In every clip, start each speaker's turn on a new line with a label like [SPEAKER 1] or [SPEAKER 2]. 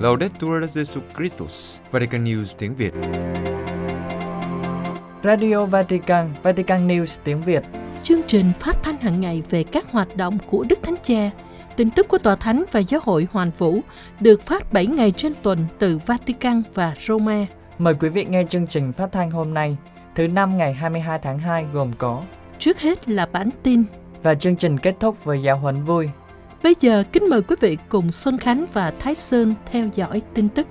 [SPEAKER 1] Laudetur Jesu Christus, Vatican News tiếng Việt.
[SPEAKER 2] Radio Vatican, Vatican News tiếng Việt.
[SPEAKER 3] Chương trình phát thanh hàng ngày về các hoạt động của Đức Thánh Cha, tin tức của Tòa Thánh và Giáo hội Hoàn Vũ được phát 7 ngày trên tuần từ Vatican và Roma.
[SPEAKER 2] Mời quý vị nghe chương trình phát thanh hôm nay, thứ năm ngày 22 tháng 2 gồm có
[SPEAKER 3] Trước hết là bản tin.
[SPEAKER 2] Và chương trình kết thúc với giáo huấn vui.
[SPEAKER 3] Bây giờ kính mời quý vị cùng Xuân Khánh và Thái Sơn theo dõi tin tức.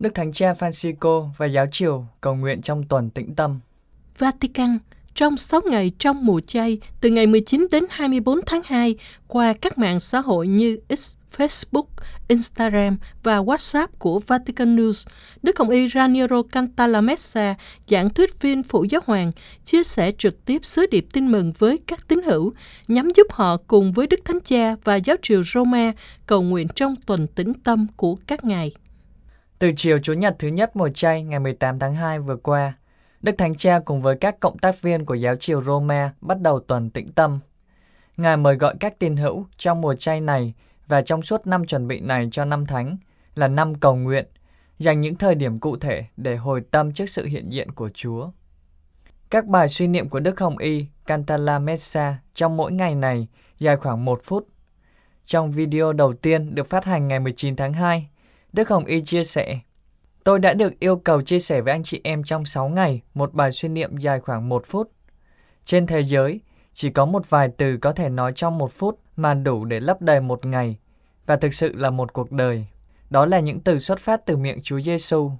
[SPEAKER 2] Đức Thánh Cha Francisco và giáo triều cầu nguyện trong tuần tĩnh tâm.
[SPEAKER 3] Vatican trong 6 ngày trong mùa chay từ ngày 19 đến 24 tháng 2 qua các mạng xã hội như X, Facebook, Instagram và WhatsApp của Vatican News, Đức Hồng Y Raniero Cantalamessa, giảng thuyết viên phụ giáo hoàng, chia sẻ trực tiếp sứ điệp tin mừng với các tín hữu, nhằm giúp họ cùng với Đức Thánh Cha và giáo triều Roma cầu nguyện trong tuần tĩnh tâm của các ngài.
[SPEAKER 2] Từ chiều Chủ nhật thứ nhất mùa chay ngày 18 tháng 2 vừa qua, Đức Thánh Cha cùng với các cộng tác viên của giáo triều Roma bắt đầu tuần tĩnh tâm. Ngài mời gọi các tín hữu trong mùa chay này và trong suốt năm chuẩn bị này cho năm thánh là năm cầu nguyện, dành những thời điểm cụ thể để hồi tâm trước sự hiện diện của Chúa. Các bài suy niệm của Đức Hồng Y Cantala Messa trong mỗi ngày này dài khoảng một phút. Trong video đầu tiên được phát hành ngày 19 tháng 2, Đức Hồng Y chia sẻ Tôi đã được yêu cầu chia sẻ với anh chị em trong 6 ngày một bài suy niệm dài khoảng một phút. Trên thế giới, chỉ có một vài từ có thể nói trong một phút mà đủ để lấp đầy một ngày và thực sự là một cuộc đời. Đó là những từ xuất phát từ miệng Chúa Giêsu.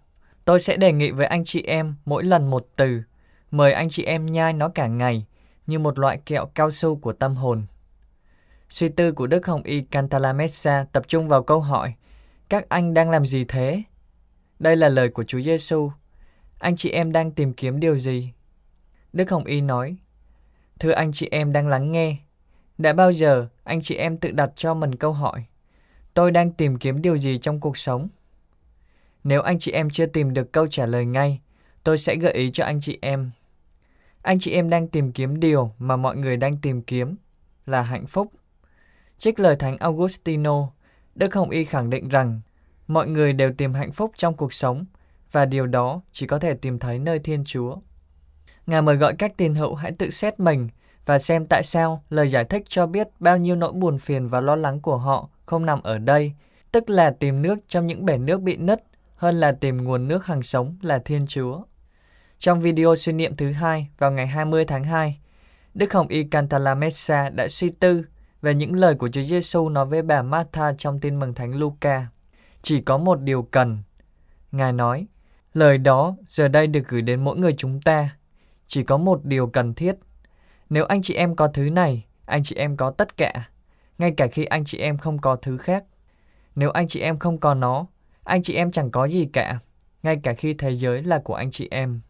[SPEAKER 2] Tôi sẽ đề nghị với anh chị em mỗi lần một từ, mời anh chị em nhai nó cả ngày như một loại kẹo cao su của tâm hồn. Suy tư của Đức Hồng Y Cantalamessa tập trung vào câu hỏi Các anh đang làm gì thế? Đây là lời của Chúa Giêsu. Anh chị em đang tìm kiếm điều gì? Đức Hồng Y nói, Thưa anh chị em đang lắng nghe, đã bao giờ anh chị em tự đặt cho mình câu hỏi, tôi đang tìm kiếm điều gì trong cuộc sống? Nếu anh chị em chưa tìm được câu trả lời ngay, tôi sẽ gợi ý cho anh chị em. Anh chị em đang tìm kiếm điều mà mọi người đang tìm kiếm là hạnh phúc. Trích lời Thánh Augustino, Đức Hồng Y khẳng định rằng mọi người đều tìm hạnh phúc trong cuộc sống và điều đó chỉ có thể tìm thấy nơi Thiên Chúa. Ngài mời gọi các tín hữu hãy tự xét mình và xem tại sao lời giải thích cho biết bao nhiêu nỗi buồn phiền và lo lắng của họ không nằm ở đây, tức là tìm nước trong những bể nước bị nứt hơn là tìm nguồn nước hàng sống là Thiên Chúa. Trong video suy niệm thứ hai vào ngày 20 tháng 2, Đức Hồng Y Cantalamessa đã suy tư về những lời của Chúa Giêsu nói với bà Martha trong tin mừng Thánh Luca. Chỉ có một điều cần. Ngài nói, lời đó giờ đây được gửi đến mỗi người chúng ta. Chỉ có một điều cần thiết. Nếu anh chị em có thứ này, anh chị em có tất cả, ngay cả khi anh chị em không có thứ khác. Nếu anh chị em không có nó, anh chị em chẳng có gì cả, ngay cả khi thế giới là của anh chị em.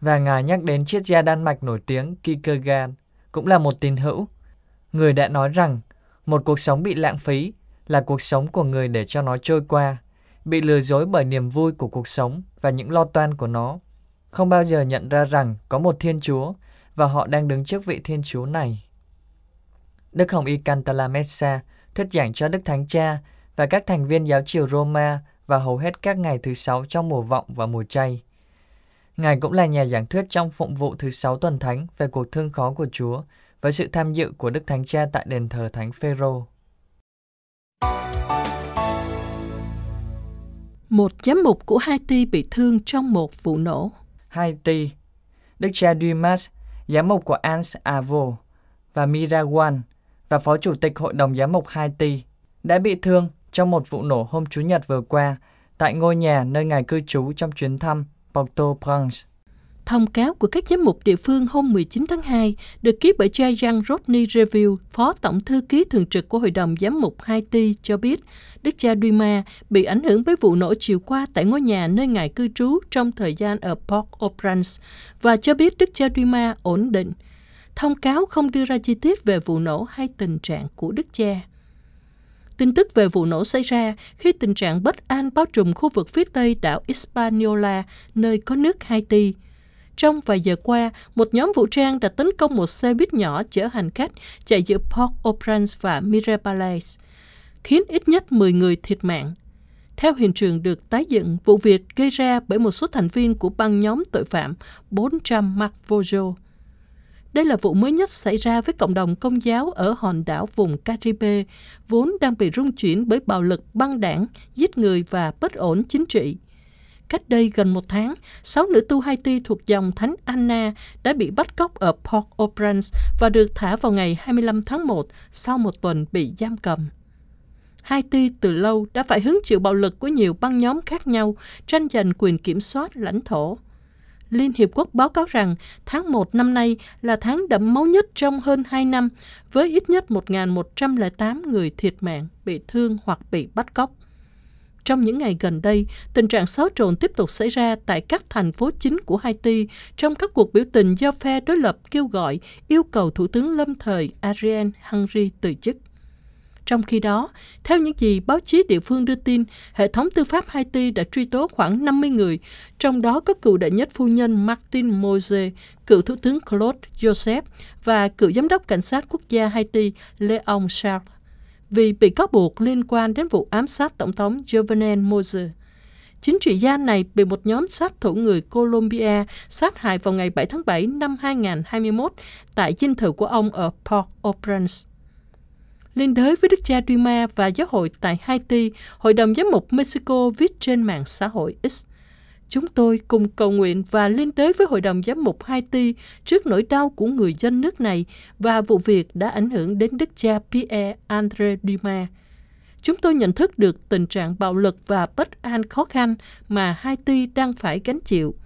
[SPEAKER 2] Và Ngài nhắc đến triết gia Đan Mạch nổi tiếng Kierkegaard, cũng là một tín hữu. Người đã nói rằng, một cuộc sống bị lãng phí là cuộc sống của người để cho nó trôi qua, bị lừa dối bởi niềm vui của cuộc sống và những lo toan của nó. Không bao giờ nhận ra rằng có một Thiên Chúa và họ đang đứng trước vị Thiên Chúa này. Đức Hồng Y Cantalamessa thuyết giảng cho Đức Thánh Cha và các thành viên giáo triều Roma vào hầu hết các ngày thứ sáu trong mùa vọng và mùa chay. Ngài cũng là nhà giảng thuyết trong phụng vụ thứ sáu tuần thánh về cuộc thương khó của Chúa với sự tham dự của Đức Thánh Cha tại đền thờ Thánh Phêrô.
[SPEAKER 3] Một giám mục của Haiti bị thương trong một vụ nổ.
[SPEAKER 2] Haiti, Đức cha Dumas, giám mục của Ans Avo và Mirawan và phó chủ tịch hội đồng giám mục Haiti đã bị thương trong một vụ nổ hôm Chủ nhật vừa qua tại ngôi nhà nơi ngài cư trú trong chuyến thăm Port-au-Prince.
[SPEAKER 3] Thông cáo của các giám mục địa phương hôm 19 tháng 2 được ký bởi cha Rodney Review, Phó Tổng Thư ký Thường trực của Hội đồng Giám mục Haiti cho biết Đức cha Duima bị ảnh hưởng bởi vụ nổ chiều qua tại ngôi nhà nơi ngài cư trú trong thời gian ở Port-au-Prince và cho biết Đức cha Duima ổn định. Thông cáo không đưa ra chi tiết về vụ nổ hay tình trạng của Đức cha. Tin tức về vụ nổ xảy ra khi tình trạng bất an bao trùm khu vực phía tây đảo Hispaniola, nơi có nước Haiti. Trong vài giờ qua, một nhóm vũ trang đã tấn công một xe buýt nhỏ chở hành khách chạy giữa Port-au-Prince và Mirabales, khiến ít nhất 10 người thiệt mạng. Theo hiện trường được tái dựng, vụ việc gây ra bởi một số thành viên của băng nhóm tội phạm 400 Mark Vojo. Đây là vụ mới nhất xảy ra với cộng đồng công giáo ở hòn đảo vùng Caribe, vốn đang bị rung chuyển bởi bạo lực băng đảng, giết người và bất ổn chính trị. Cách đây gần một tháng, sáu nữ tu Haiti thuộc dòng Thánh Anna đã bị bắt cóc ở Port-au-Prince và được thả vào ngày 25 tháng 1 sau một tuần bị giam cầm. Haiti từ lâu đã phải hứng chịu bạo lực của nhiều băng nhóm khác nhau tranh giành quyền kiểm soát lãnh thổ. Liên Hiệp Quốc báo cáo rằng tháng 1 năm nay là tháng đẫm máu nhất trong hơn 2 năm, với ít nhất 1.108 người thiệt mạng, bị thương hoặc bị bắt cóc. Trong những ngày gần đây, tình trạng xáo trộn tiếp tục xảy ra tại các thành phố chính của Haiti trong các cuộc biểu tình do phe đối lập kêu gọi yêu cầu Thủ tướng lâm thời Ariel Henry từ chức. Trong khi đó, theo những gì báo chí địa phương đưa tin, hệ thống tư pháp Haiti đã truy tố khoảng 50 người, trong đó có cựu đệ nhất phu nhân Martin Moise, cựu thủ tướng Claude Joseph và cựu giám đốc cảnh sát quốc gia Haiti Leon Charles, vì bị cáo buộc liên quan đến vụ ám sát Tổng thống Jovenel Moise. Chính trị gia này bị một nhóm sát thủ người Colombia sát hại vào ngày 7 tháng 7 năm 2021 tại dinh thự của ông ở Port-au-Prince liên đới với Đức cha Duma và giáo hội tại Haiti, Hội đồng Giám mục Mexico viết trên mạng xã hội X. Chúng tôi cùng cầu nguyện và liên đới với Hội đồng Giám mục Haiti trước nỗi đau của người dân nước này và vụ việc đã ảnh hưởng đến Đức cha Pierre André Dumas. Chúng tôi nhận thức được tình trạng bạo lực và bất an khó khăn mà Haiti đang phải gánh chịu –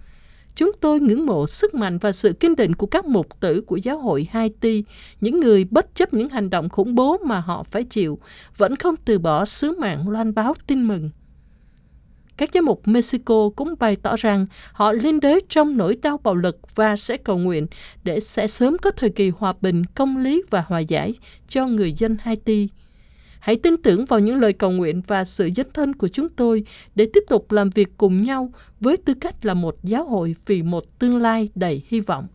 [SPEAKER 3] Chúng tôi ngưỡng mộ sức mạnh và sự kiên định của các mục tử của giáo hội Haiti, những người bất chấp những hành động khủng bố mà họ phải chịu, vẫn không từ bỏ sứ mạng loan báo tin mừng. Các giám mục Mexico cũng bày tỏ rằng họ liên đới trong nỗi đau bạo lực và sẽ cầu nguyện để sẽ sớm có thời kỳ hòa bình, công lý và hòa giải cho người dân Haiti. Hãy tin tưởng vào những lời cầu nguyện và sự dấn thân của chúng tôi để tiếp tục làm việc cùng nhau với tư cách là một giáo hội vì một tương lai đầy hy vọng.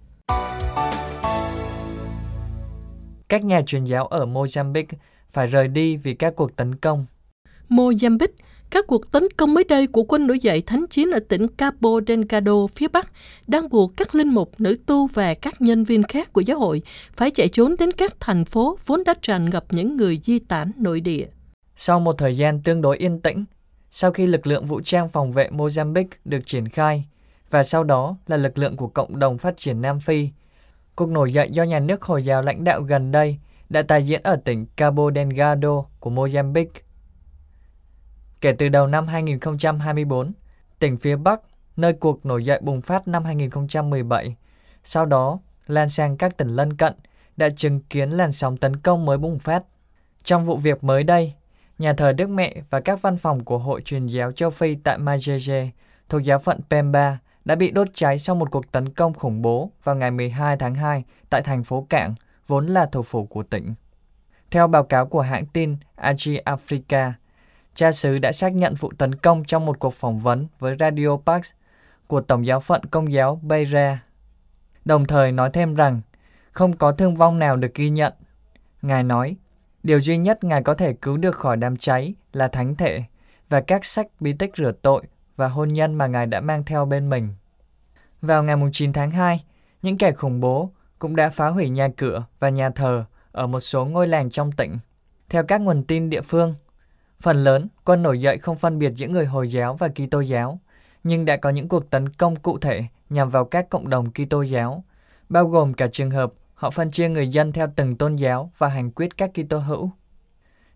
[SPEAKER 2] Các nhà truyền giáo ở Mozambique phải rời đi vì các cuộc tấn công.
[SPEAKER 3] Mozambique các cuộc tấn công mới đây của quân nổi dậy thánh chiến ở tỉnh Cabo Delgado phía Bắc đang buộc các linh mục, nữ tu và các nhân viên khác của giáo hội phải chạy trốn đến các thành phố vốn đã tràn ngập những người di tản nội địa.
[SPEAKER 2] Sau một thời gian tương đối yên tĩnh, sau khi lực lượng vũ trang phòng vệ Mozambique được triển khai, và sau đó là lực lượng của Cộng đồng Phát triển Nam Phi, cuộc nổi dậy do nhà nước Hồi giáo lãnh đạo gần đây đã tái diễn ở tỉnh Cabo Delgado của Mozambique Kể từ đầu năm 2024, tỉnh phía Bắc, nơi cuộc nổi dậy bùng phát năm 2017, sau đó lan sang các tỉnh lân cận, đã chứng kiến làn sóng tấn công mới bùng phát. Trong vụ việc mới đây, nhà thờ Đức Mẹ và các văn phòng của Hội truyền giáo châu Phi tại Majeje thuộc giáo phận Pemba đã bị đốt cháy sau một cuộc tấn công khủng bố vào ngày 12 tháng 2 tại thành phố Cảng, vốn là thủ phủ của tỉnh. Theo báo cáo của hãng tin Agi Africa, cha xứ đã xác nhận vụ tấn công trong một cuộc phỏng vấn với Radio Pax của Tổng giáo phận Công giáo Beira. Đồng thời nói thêm rằng không có thương vong nào được ghi nhận. Ngài nói, điều duy nhất Ngài có thể cứu được khỏi đám cháy là thánh thể và các sách bí tích rửa tội và hôn nhân mà Ngài đã mang theo bên mình. Vào ngày 9 tháng 2, những kẻ khủng bố cũng đã phá hủy nhà cửa và nhà thờ ở một số ngôi làng trong tỉnh. Theo các nguồn tin địa phương, Phần lớn, quân nổi dậy không phân biệt giữa người Hồi giáo và Kitô giáo, nhưng đã có những cuộc tấn công cụ thể nhằm vào các cộng đồng Kitô giáo, bao gồm cả trường hợp họ phân chia người dân theo từng tôn giáo và hành quyết các Kitô hữu.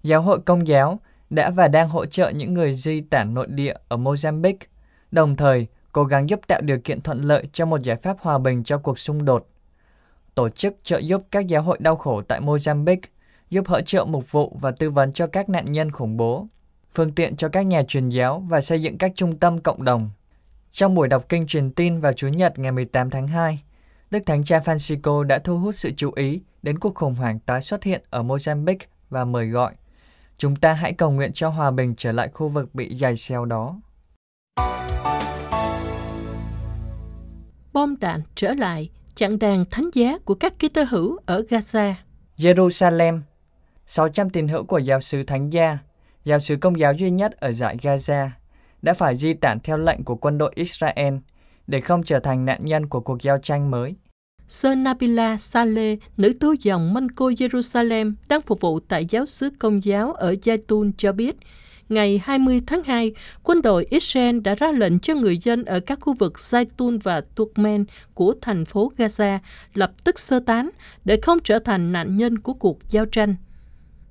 [SPEAKER 2] Giáo hội Công giáo đã và đang hỗ trợ những người di tản nội địa ở Mozambique, đồng thời cố gắng giúp tạo điều kiện thuận lợi cho một giải pháp hòa bình cho cuộc xung đột. Tổ chức trợ giúp các giáo hội đau khổ tại Mozambique giúp hỗ trợ mục vụ và tư vấn cho các nạn nhân khủng bố, phương tiện cho các nhà truyền giáo và xây dựng các trung tâm cộng đồng. Trong buổi đọc kinh truyền tin vào Chủ nhật ngày 18 tháng 2, Đức Thánh Cha Francisco đã thu hút sự chú ý đến cuộc khủng hoảng tái xuất hiện ở Mozambique và mời gọi Chúng ta hãy cầu nguyện cho hòa bình trở lại khu vực bị dày xéo đó.
[SPEAKER 3] bom đạn trở lại chặn đàn thánh giá của các Kitô hữu ở Gaza.
[SPEAKER 2] Jerusalem 600 tín hữu của giáo sứ Thánh Gia, giáo sứ công giáo duy nhất ở dải Gaza, đã phải di tản theo lệnh của quân đội Israel để không trở thành nạn nhân của cuộc giao tranh mới.
[SPEAKER 3] Sơ Nabila Saleh, nữ tu dòng Mân Cô Jerusalem đang phục vụ tại giáo sứ công giáo ở Jaitun cho biết, ngày 20 tháng 2, quân đội Israel đã ra lệnh cho người dân ở các khu vực Zaitun và Turkmen của thành phố Gaza lập tức sơ tán để không trở thành nạn nhân của cuộc giao tranh.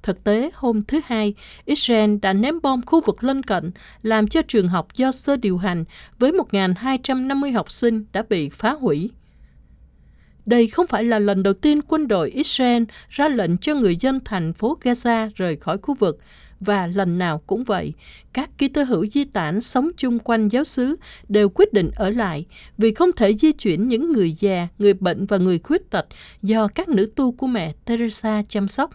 [SPEAKER 3] Thực tế, hôm thứ Hai, Israel đã ném bom khu vực lân cận, làm cho trường học do sơ điều hành với 1.250 học sinh đã bị phá hủy. Đây không phải là lần đầu tiên quân đội Israel ra lệnh cho người dân thành phố Gaza rời khỏi khu vực, và lần nào cũng vậy, các ký tơ hữu di tản sống chung quanh giáo xứ đều quyết định ở lại vì không thể di chuyển những người già, người bệnh và người khuyết tật do các nữ tu của mẹ Teresa chăm sóc.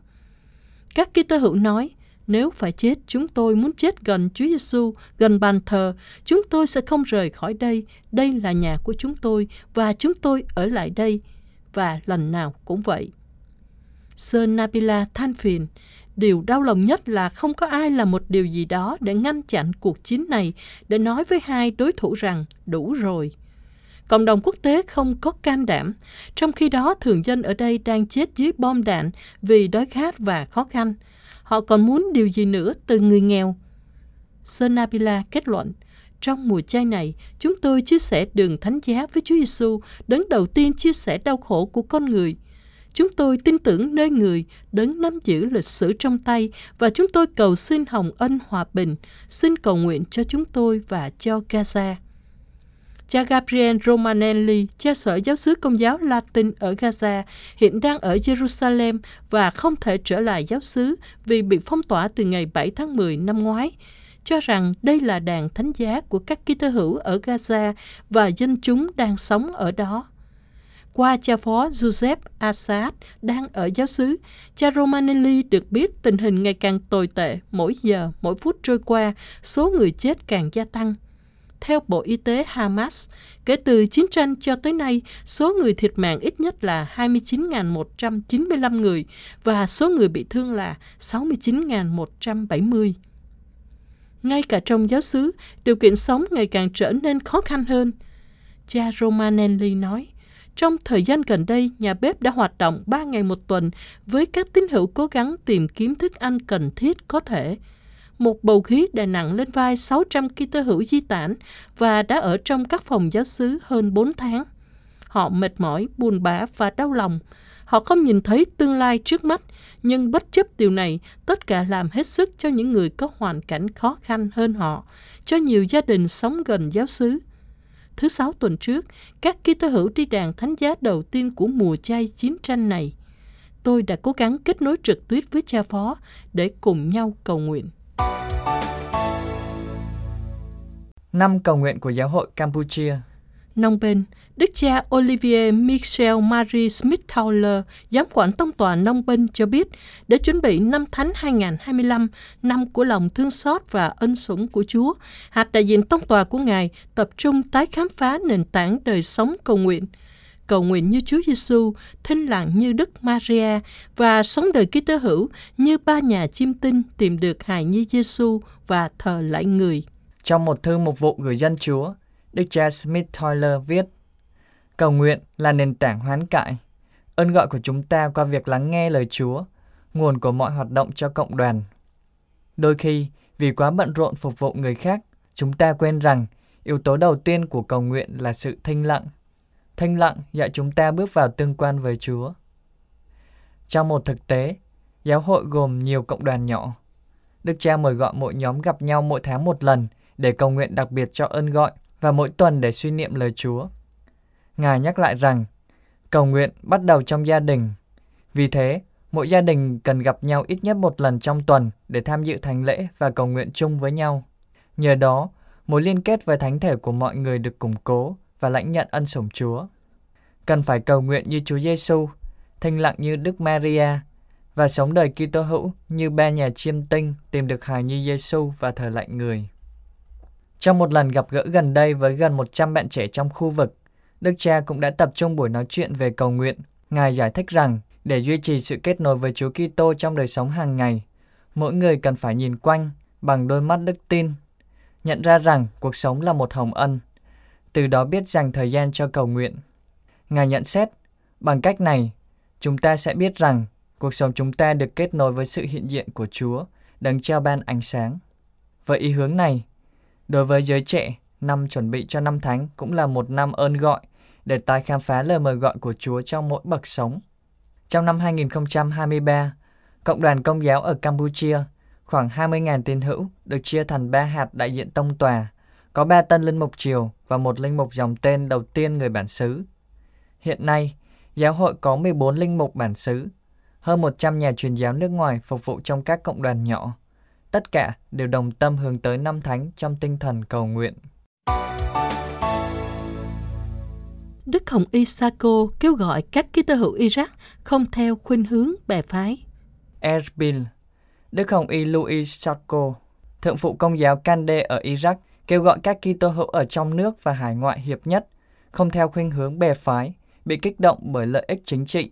[SPEAKER 3] Các Kitô hữu nói, nếu phải chết, chúng tôi muốn chết gần Chúa Giêsu, gần bàn thờ, chúng tôi sẽ không rời khỏi đây. Đây là nhà của chúng tôi và chúng tôi ở lại đây. Và lần nào cũng vậy. Sơ Nabila than phiền, điều đau lòng nhất là không có ai làm một điều gì đó để ngăn chặn cuộc chiến này, để nói với hai đối thủ rằng đủ rồi. Cộng đồng quốc tế không có can đảm, trong khi đó thường dân ở đây đang chết dưới bom đạn vì đói khát và khó khăn. Họ còn muốn điều gì nữa từ người nghèo? Sonabila kết luận, trong mùa chay này, chúng tôi chia sẻ đường thánh giá với Chúa Giêsu, đấng đầu tiên chia sẻ đau khổ của con người. Chúng tôi tin tưởng nơi người đấng nắm giữ lịch sử trong tay và chúng tôi cầu xin hồng ân hòa bình, xin cầu nguyện cho chúng tôi và cho Gaza. Cha Gabriel Romanelli, cha sở giáo sứ công giáo Latin ở Gaza, hiện đang ở Jerusalem và không thể trở lại giáo sứ vì bị phong tỏa từ ngày 7 tháng 10 năm ngoái, cho rằng đây là đàn thánh giá của các Kitô hữu ở Gaza và dân chúng đang sống ở đó. Qua cha phó Joseph Assad đang ở giáo xứ, cha Romanelli được biết tình hình ngày càng tồi tệ, mỗi giờ, mỗi phút trôi qua, số người chết càng gia tăng. Theo Bộ Y tế Hamas, kể từ chiến tranh cho tới nay, số người thiệt mạng ít nhất là 29.195 người và số người bị thương là 69.170. Ngay cả trong giáo xứ, điều kiện sống ngày càng trở nên khó khăn hơn. Cha Romanelli nói, trong thời gian gần đây, nhà bếp đã hoạt động 3 ngày một tuần với các tín hữu cố gắng tìm kiếm thức ăn cần thiết có thể – một bầu khí đè nặng lên vai 600 Kitô hữu di tản và đã ở trong các phòng giáo xứ hơn 4 tháng. Họ mệt mỏi, buồn bã và đau lòng. Họ không nhìn thấy tương lai trước mắt, nhưng bất chấp điều này, tất cả làm hết sức cho những người có hoàn cảnh khó khăn hơn họ, cho nhiều gia đình sống gần giáo xứ. Thứ sáu tuần trước, các Kitô hữu đi đàn thánh giá đầu tiên của mùa chay chiến tranh này. Tôi đã cố gắng kết nối trực tuyến với cha phó để cùng nhau cầu nguyện.
[SPEAKER 2] Năm cầu nguyện của Giáo hội Campuchia.
[SPEAKER 3] Nông Bên, Đức cha Olivier Michel Marie Smith Towler, giám quản tông tòa Nông Bên cho biết, để chuẩn bị năm Thánh 2025, năm của lòng thương xót và ân sủng của Chúa, hạt đại diện tông tòa của Ngài tập trung tái khám phá nền tảng đời sống cầu nguyện – cầu nguyện như Chúa Giêsu, thinh lặng như Đức Maria và sống đời ký Kitô hữu như ba nhà chim tinh tìm được hài nhi Giêsu và thờ lại người.
[SPEAKER 2] Trong một thư mục vụ gửi dân Chúa, Đức cha Smith Toiler viết, Cầu nguyện là nền tảng hoán cải, ơn gọi của chúng ta qua việc lắng nghe lời Chúa, nguồn của mọi hoạt động cho cộng đoàn. Đôi khi, vì quá bận rộn phục vụ người khác, chúng ta quên rằng yếu tố đầu tiên của cầu nguyện là sự thinh lặng thanh lặng dạy chúng ta bước vào tương quan với Chúa. Trong một thực tế, giáo hội gồm nhiều cộng đoàn nhỏ. Đức cha mời gọi mỗi nhóm gặp nhau mỗi tháng một lần để cầu nguyện đặc biệt cho ơn gọi và mỗi tuần để suy niệm lời Chúa. Ngài nhắc lại rằng, cầu nguyện bắt đầu trong gia đình. Vì thế, mỗi gia đình cần gặp nhau ít nhất một lần trong tuần để tham dự thánh lễ và cầu nguyện chung với nhau. Nhờ đó, mối liên kết với thánh thể của mọi người được củng cố và lãnh nhận ân sủng Chúa. Cần phải cầu nguyện như Chúa Giêsu, thanh lặng như Đức Maria và sống đời Kitô hữu như ba nhà chiêm tinh tìm được hài nhi Giêsu và thờ lạnh người. Trong một lần gặp gỡ gần đây với gần 100 bạn trẻ trong khu vực, Đức cha cũng đã tập trung buổi nói chuyện về cầu nguyện. Ngài giải thích rằng để duy trì sự kết nối với Chúa Kitô trong đời sống hàng ngày, mỗi người cần phải nhìn quanh bằng đôi mắt đức tin, nhận ra rằng cuộc sống là một hồng ân, từ đó biết dành thời gian cho cầu nguyện. Ngài nhận xét, bằng cách này, chúng ta sẽ biết rằng cuộc sống chúng ta được kết nối với sự hiện diện của Chúa, đấng trao ban ánh sáng. Với ý hướng này, đối với giới trẻ, năm chuẩn bị cho năm thánh cũng là một năm ơn gọi để tái khám phá lời mời gọi của Chúa trong mỗi bậc sống. Trong năm 2023, Cộng đoàn Công giáo ở Campuchia, khoảng 20.000 tín hữu được chia thành ba hạt đại diện tông tòa, có ba tân linh mục triều và một linh mục dòng tên đầu tiên người bản xứ. Hiện nay, giáo hội có 14 linh mục bản xứ, hơn 100 nhà truyền giáo nước ngoài phục vụ trong các cộng đoàn nhỏ. Tất cả đều đồng tâm hướng tới năm thánh trong tinh thần cầu nguyện.
[SPEAKER 3] Đức Hồng Y Sako kêu gọi các ký tơ hữu Iraq không theo khuynh hướng bè phái.
[SPEAKER 2] Erbil, Đức Hồng Y Louis Sako, thượng phụ công giáo Kande ở Iraq, kêu gọi các Kitô hữu ở trong nước và hải ngoại hiệp nhất, không theo khuynh hướng bè phái, bị kích động bởi lợi ích chính trị.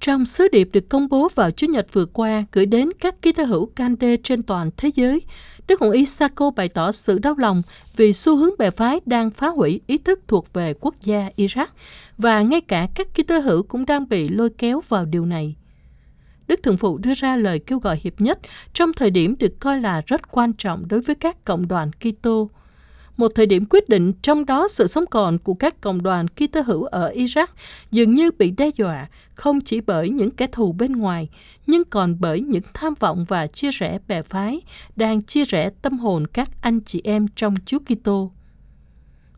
[SPEAKER 3] Trong sứ điệp được công bố vào Chủ nhật vừa qua gửi đến các Kitô hữu Kande trên toàn thế giới, Đức Hồng Y Sako bày tỏ sự đau lòng vì xu hướng bè phái đang phá hủy ý thức thuộc về quốc gia Iraq và ngay cả các Kitô hữu cũng đang bị lôi kéo vào điều này. Đức Thượng Phụ đưa ra lời kêu gọi hiệp nhất trong thời điểm được coi là rất quan trọng đối với các cộng đoàn Kitô. Một thời điểm quyết định trong đó sự sống còn của các cộng đoàn Kitô hữu ở Iraq dường như bị đe dọa không chỉ bởi những kẻ thù bên ngoài, nhưng còn bởi những tham vọng và chia rẽ bè phái đang chia rẽ tâm hồn các anh chị em trong Chúa Kitô.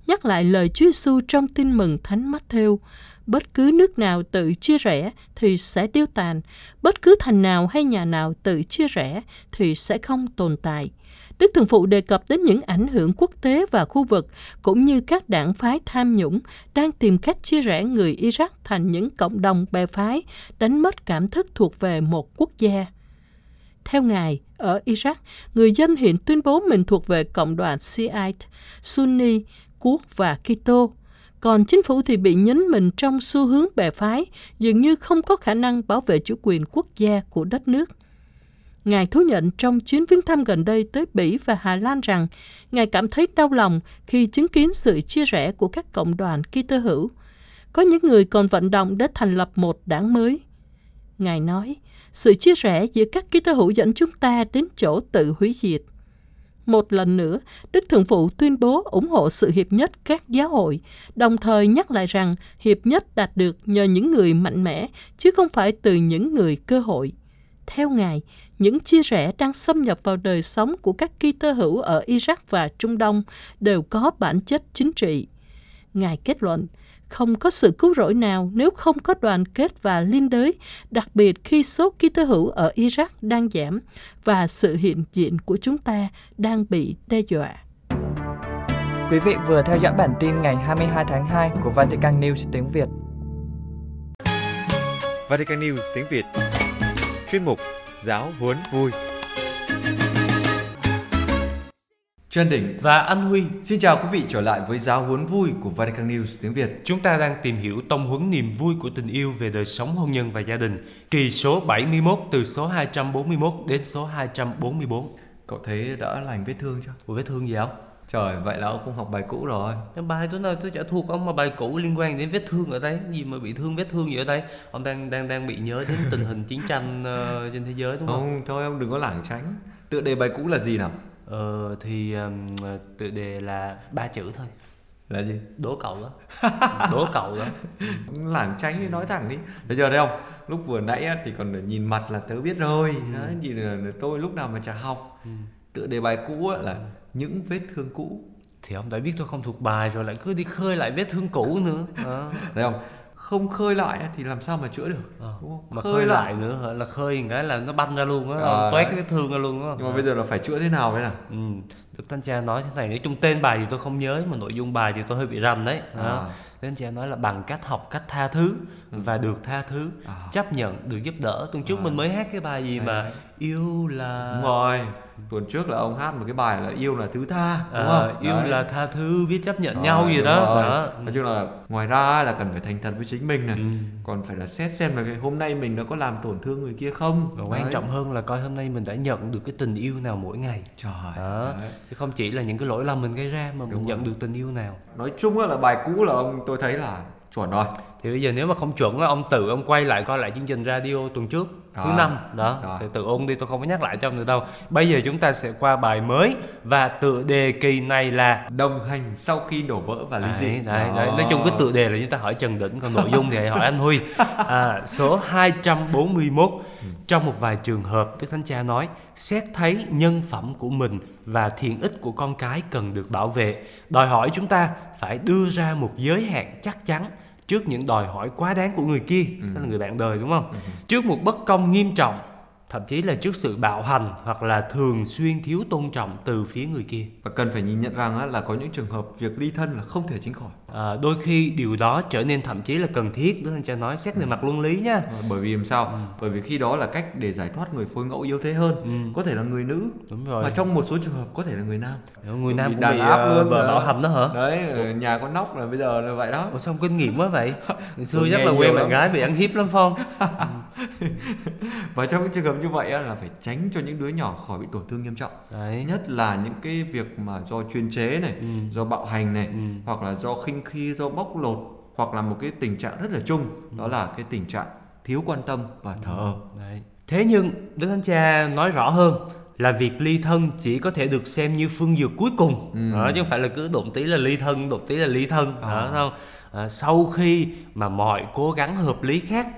[SPEAKER 3] Nhắc lại lời Chúa Giêsu trong Tin mừng Thánh Matthew, bất cứ nước nào tự chia rẽ thì sẽ điêu tàn, bất cứ thành nào hay nhà nào tự chia rẽ thì sẽ không tồn tại. Đức Thường Phụ đề cập đến những ảnh hưởng quốc tế và khu vực, cũng như các đảng phái tham nhũng đang tìm cách chia rẽ người Iraq thành những cộng đồng bè phái, đánh mất cảm thức thuộc về một quốc gia. Theo Ngài, ở Iraq, người dân hiện tuyên bố mình thuộc về cộng đoàn Shiite, Sunni, Quốc và Kitô. Còn chính phủ thì bị nhấn mình trong xu hướng bè phái, dường như không có khả năng bảo vệ chủ quyền quốc gia của đất nước. Ngài thú nhận trong chuyến viếng thăm gần đây tới Bỉ và Hà Lan rằng Ngài cảm thấy đau lòng khi chứng kiến sự chia rẽ của các cộng đoàn Kitô hữu. Có những người còn vận động để thành lập một đảng mới. Ngài nói, sự chia rẽ giữa các Kitô hữu dẫn chúng ta đến chỗ tự hủy diệt. Một lần nữa, Đức Thượng Phụ tuyên bố ủng hộ sự hiệp nhất các giáo hội, đồng thời nhắc lại rằng hiệp nhất đạt được nhờ những người mạnh mẽ, chứ không phải từ những người cơ hội. Theo Ngài, những chia rẽ đang xâm nhập vào đời sống của các Kitô hữu ở Iraq và Trung Đông đều có bản chất chính trị. Ngài kết luận, không có sự cứu rỗi nào nếu không có đoàn kết và liên đới, đặc biệt khi số Kitô hữu ở Iraq đang giảm và sự hiện diện của chúng ta đang bị đe dọa.
[SPEAKER 2] Quý vị vừa theo dõi bản tin ngày 22 tháng 2 của Vatican News tiếng Việt.
[SPEAKER 1] Vatican News tiếng Việt Chuyên mục Giáo huấn vui Trần Đỉnh
[SPEAKER 4] và Anh Huy.
[SPEAKER 1] Xin chào quý vị trở lại với giáo huấn vui của Vatican News tiếng Việt.
[SPEAKER 4] Chúng ta đang tìm hiểu tông huấn niềm vui của tình yêu về đời sống hôn nhân và gia đình, kỳ số 71 từ số 241 đến số 244.
[SPEAKER 1] Cậu thấy đã lành vết thương chưa?
[SPEAKER 4] Ủa vết thương gì không?
[SPEAKER 1] Trời, vậy là ông không học bài cũ rồi.
[SPEAKER 4] Cái bài tối nào tôi chả thuộc ông mà bài cũ liên quan đến vết thương ở đây, gì mà bị thương vết thương gì ở đây? Ông đang đang đang bị nhớ đến tình hình chiến tranh uh, trên thế giới đúng không?
[SPEAKER 1] Không, thôi ông đừng có lảng tránh. Tựa đề bài cũ là gì nào?
[SPEAKER 4] Ờ thì um, tựa đề là ba chữ thôi.
[SPEAKER 1] Là gì?
[SPEAKER 4] Đố cậu đó. Đố cậu đó.
[SPEAKER 1] lảng tránh đi nói thẳng đi. Bây giờ đây không? Lúc vừa nãy á, thì còn nhìn mặt là tớ biết rồi. Ừ. Nhìn là tôi lúc nào mà chả học. Ừ. Tựa đề bài cũ á, là những vết thương cũ
[SPEAKER 4] thì ông đã biết tôi không thuộc bài rồi lại cứ đi khơi lại vết thương cũ nữa
[SPEAKER 1] à. thấy không không khơi lại thì làm sao mà chữa được
[SPEAKER 4] à. đúng không? mà khơi, khơi lại. lại nữa là khơi cái là nó banh ra luôn á à, toét vết thương ra luôn á
[SPEAKER 1] nhưng mà bây giờ là phải chữa thế nào vậy nào
[SPEAKER 4] ừ. Đức Thánh Cha nói thế này, nói chung tên bài thì tôi không nhớ mà nội dung bài thì tôi hơi bị rành đấy.
[SPEAKER 1] À.
[SPEAKER 4] À. Đức Thánh Cha nói là bằng cách học cách tha thứ và được tha thứ,
[SPEAKER 1] À.
[SPEAKER 4] chấp nhận được giúp đỡ. Tuần trước
[SPEAKER 1] À.
[SPEAKER 4] mình mới hát cái bài gì
[SPEAKER 1] Hay
[SPEAKER 4] mà
[SPEAKER 1] đấy.
[SPEAKER 4] yêu là
[SPEAKER 1] đúng rồi tuần trước là ông hát một cái bài là yêu là thứ tha đúng
[SPEAKER 4] à,
[SPEAKER 1] không
[SPEAKER 4] yêu
[SPEAKER 1] Đấy.
[SPEAKER 4] là tha thứ, biết chấp nhận
[SPEAKER 1] Rồi,
[SPEAKER 4] nhau gì đó.
[SPEAKER 1] rồi.
[SPEAKER 4] đó.
[SPEAKER 1] nói chung là ngoài ra là cần phải thành thật với chính mình này
[SPEAKER 4] Ừ.
[SPEAKER 1] còn phải là xét xem là cái hôm nay mình đã có làm tổn thương người kia không
[SPEAKER 4] Và quan
[SPEAKER 1] Đấy.
[SPEAKER 4] trọng hơn là coi hôm nay mình đã nhận được cái tình yêu nào mỗi ngày.
[SPEAKER 1] trời
[SPEAKER 4] Đó.
[SPEAKER 1] đấy.
[SPEAKER 4] Chứ không chỉ là những cái lỗi lầm mình gây ra mà mình
[SPEAKER 1] Đúng
[SPEAKER 4] nhận
[SPEAKER 1] rồi.
[SPEAKER 4] được tình yêu nào.
[SPEAKER 1] nói chung á là bài cũ là ông tôi thấy là chuẩn rồi
[SPEAKER 4] Thì bây giờ nếu mà không chuẩn á, ông tự ông quay lại coi lại chương trình radio tuần trước thứ năm đó
[SPEAKER 1] Rồi.
[SPEAKER 4] thì tự ôn đi tôi không có nhắc lại cho ông nữa đâu. Bây giờ chúng ta sẽ qua bài mới và tựa đề kỳ này là
[SPEAKER 1] đồng hành sau khi đổ vỡ và ly dị
[SPEAKER 4] Đấy, đấy,
[SPEAKER 1] Đó.
[SPEAKER 4] đấy. Nói chung cái tựa đề là chúng ta hỏi Trần Đỉnh Còn nội dung thì hỏi anh Huy à, Số 241 Trong một vài trường hợp Đức Thánh Cha nói Xét thấy nhân phẩm của mình Và thiện ích của con cái cần được bảo vệ Đòi hỏi chúng ta phải đưa ra một giới hạn chắc chắn Trước những đòi hỏi quá đáng của người kia Tức là người bạn đời đúng không? Trước một bất công nghiêm trọng Thậm chí là trước sự bạo hành Hoặc là thường xuyên thiếu tôn trọng từ phía người kia.
[SPEAKER 1] Và cần phải nhìn nhận rằng là có những trường hợp việc ly thân là không thể tránh khỏi.
[SPEAKER 4] À, đôi khi điều đó trở nên thậm chí là cần thiết Đức Thánh Cha nói xét về mặt luân lý nha.
[SPEAKER 1] Ờ, bởi vì làm sao? Bởi vì khi đó là cách để giải thoát người phối ngẫu yếu thế hơn.
[SPEAKER 4] Ừ.
[SPEAKER 1] có thể là người nữ
[SPEAKER 4] đúng rồi.
[SPEAKER 1] mà trong một số trường hợp có thể là người nam.
[SPEAKER 4] Người nam
[SPEAKER 1] bị
[SPEAKER 4] cũng
[SPEAKER 1] đàn
[SPEAKER 4] bị
[SPEAKER 1] áp
[SPEAKER 4] uh,
[SPEAKER 1] luôn mà.
[SPEAKER 4] bạo hành đó hả?
[SPEAKER 1] Đấy nhà con nóc là bây giờ là vậy đó.
[SPEAKER 4] Ủa sao ông kinh nghiệm quá vậy? Ngày xưa chắc
[SPEAKER 1] nghe
[SPEAKER 4] là quen
[SPEAKER 1] lắm.
[SPEAKER 4] bạn gái bị ăn hiếp lắm không
[SPEAKER 1] và trong những trường hợp như vậy là phải tránh cho những đứa nhỏ khỏi bị tổn thương nghiêm trọng
[SPEAKER 4] Đấy
[SPEAKER 1] nhất là những cái việc mà do chuyên chế này
[SPEAKER 4] Ừ.
[SPEAKER 1] do bạo hành này
[SPEAKER 4] Ừ.
[SPEAKER 1] hoặc là do khinh khi do bóc lột hoặc là một cái tình trạng rất là chung
[SPEAKER 4] Ừ.
[SPEAKER 1] đó là cái tình trạng thiếu quan tâm và thờ ơ
[SPEAKER 4] Đấy. Thế nhưng Đức Thánh Cha nói rõ hơn là việc ly thân chỉ có thể được xem như phương dược cuối cùng
[SPEAKER 1] Ừ.
[SPEAKER 4] đó, chứ không phải là cứ đụng tí là ly thân đụng tí là ly thân
[SPEAKER 1] À.
[SPEAKER 4] đó, không à, sau khi mà mọi cố gắng hợp lý khác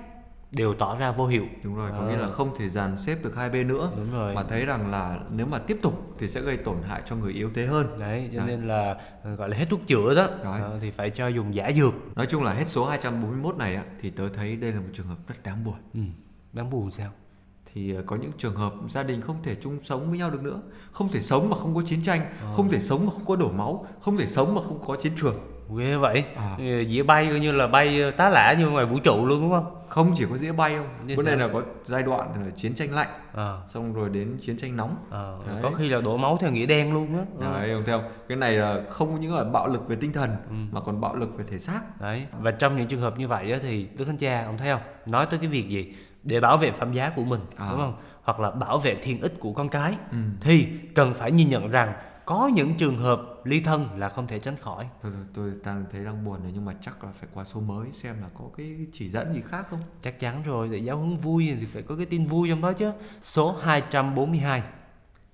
[SPEAKER 4] đều tỏ ra vô hiệu.
[SPEAKER 1] Đúng rồi có
[SPEAKER 4] À.
[SPEAKER 1] nghĩa là không thể dàn xếp được hai bên nữa.
[SPEAKER 4] Đúng rồi.
[SPEAKER 1] Mà thấy rằng là nếu mà tiếp tục thì sẽ gây tổn hại cho người yếu thế hơn.
[SPEAKER 4] Đấy cho
[SPEAKER 1] Đấy.
[SPEAKER 4] nên là ờ, gọi là hết thuốc chữa đó.
[SPEAKER 1] Rồi.
[SPEAKER 4] Ờ, thì phải cho dùng giả dược.
[SPEAKER 1] Nói chung là hết số 241 này á, thì tớ thấy đây là một trường hợp rất đáng buồn.
[SPEAKER 4] Ừ. đáng buồn sao?
[SPEAKER 1] Thì ờ, có những trường hợp gia đình không thể chung sống với nhau được nữa. Không thể sống mà không có chiến tranh không thể sống mà không có đổ máu không thể sống mà không có chiến trường
[SPEAKER 4] ghê vậy
[SPEAKER 1] À.
[SPEAKER 4] dĩa bay coi như là bay ờ, tá lả như ngoài vũ trụ luôn đúng không
[SPEAKER 1] không chỉ có dĩa bay không
[SPEAKER 4] Như
[SPEAKER 1] vấn đề là có giai đoạn là chiến tranh lạnh
[SPEAKER 4] à.
[SPEAKER 1] xong rồi đến chiến tranh nóng
[SPEAKER 4] À,
[SPEAKER 1] Đấy.
[SPEAKER 4] có khi là đổ máu theo nghĩa đen luôn á Ừ.
[SPEAKER 1] đấy ông theo cái này là không những là bạo lực về tinh thần
[SPEAKER 4] Ừ.
[SPEAKER 1] mà còn bạo lực về thể xác
[SPEAKER 4] đấy và trong những trường hợp như vậy thì đức thánh cha ông thấy không nói tới cái việc gì để bảo vệ phẩm giá của mình
[SPEAKER 1] À.
[SPEAKER 4] đúng không hoặc là bảo vệ thiên ích của con cái
[SPEAKER 1] ừ.
[SPEAKER 4] thì cần phải nhìn nhận rằng có những trường hợp ly thân là không thể tránh khỏi.
[SPEAKER 1] Thôi, tôi đang thấy đang buồn rồi nhưng mà chắc là phải qua số mới xem là có cái chỉ dẫn gì khác không?
[SPEAKER 4] Chắc chắn rồi để giáo huấn vui thì phải có cái tin vui trong đó chứ. Số 242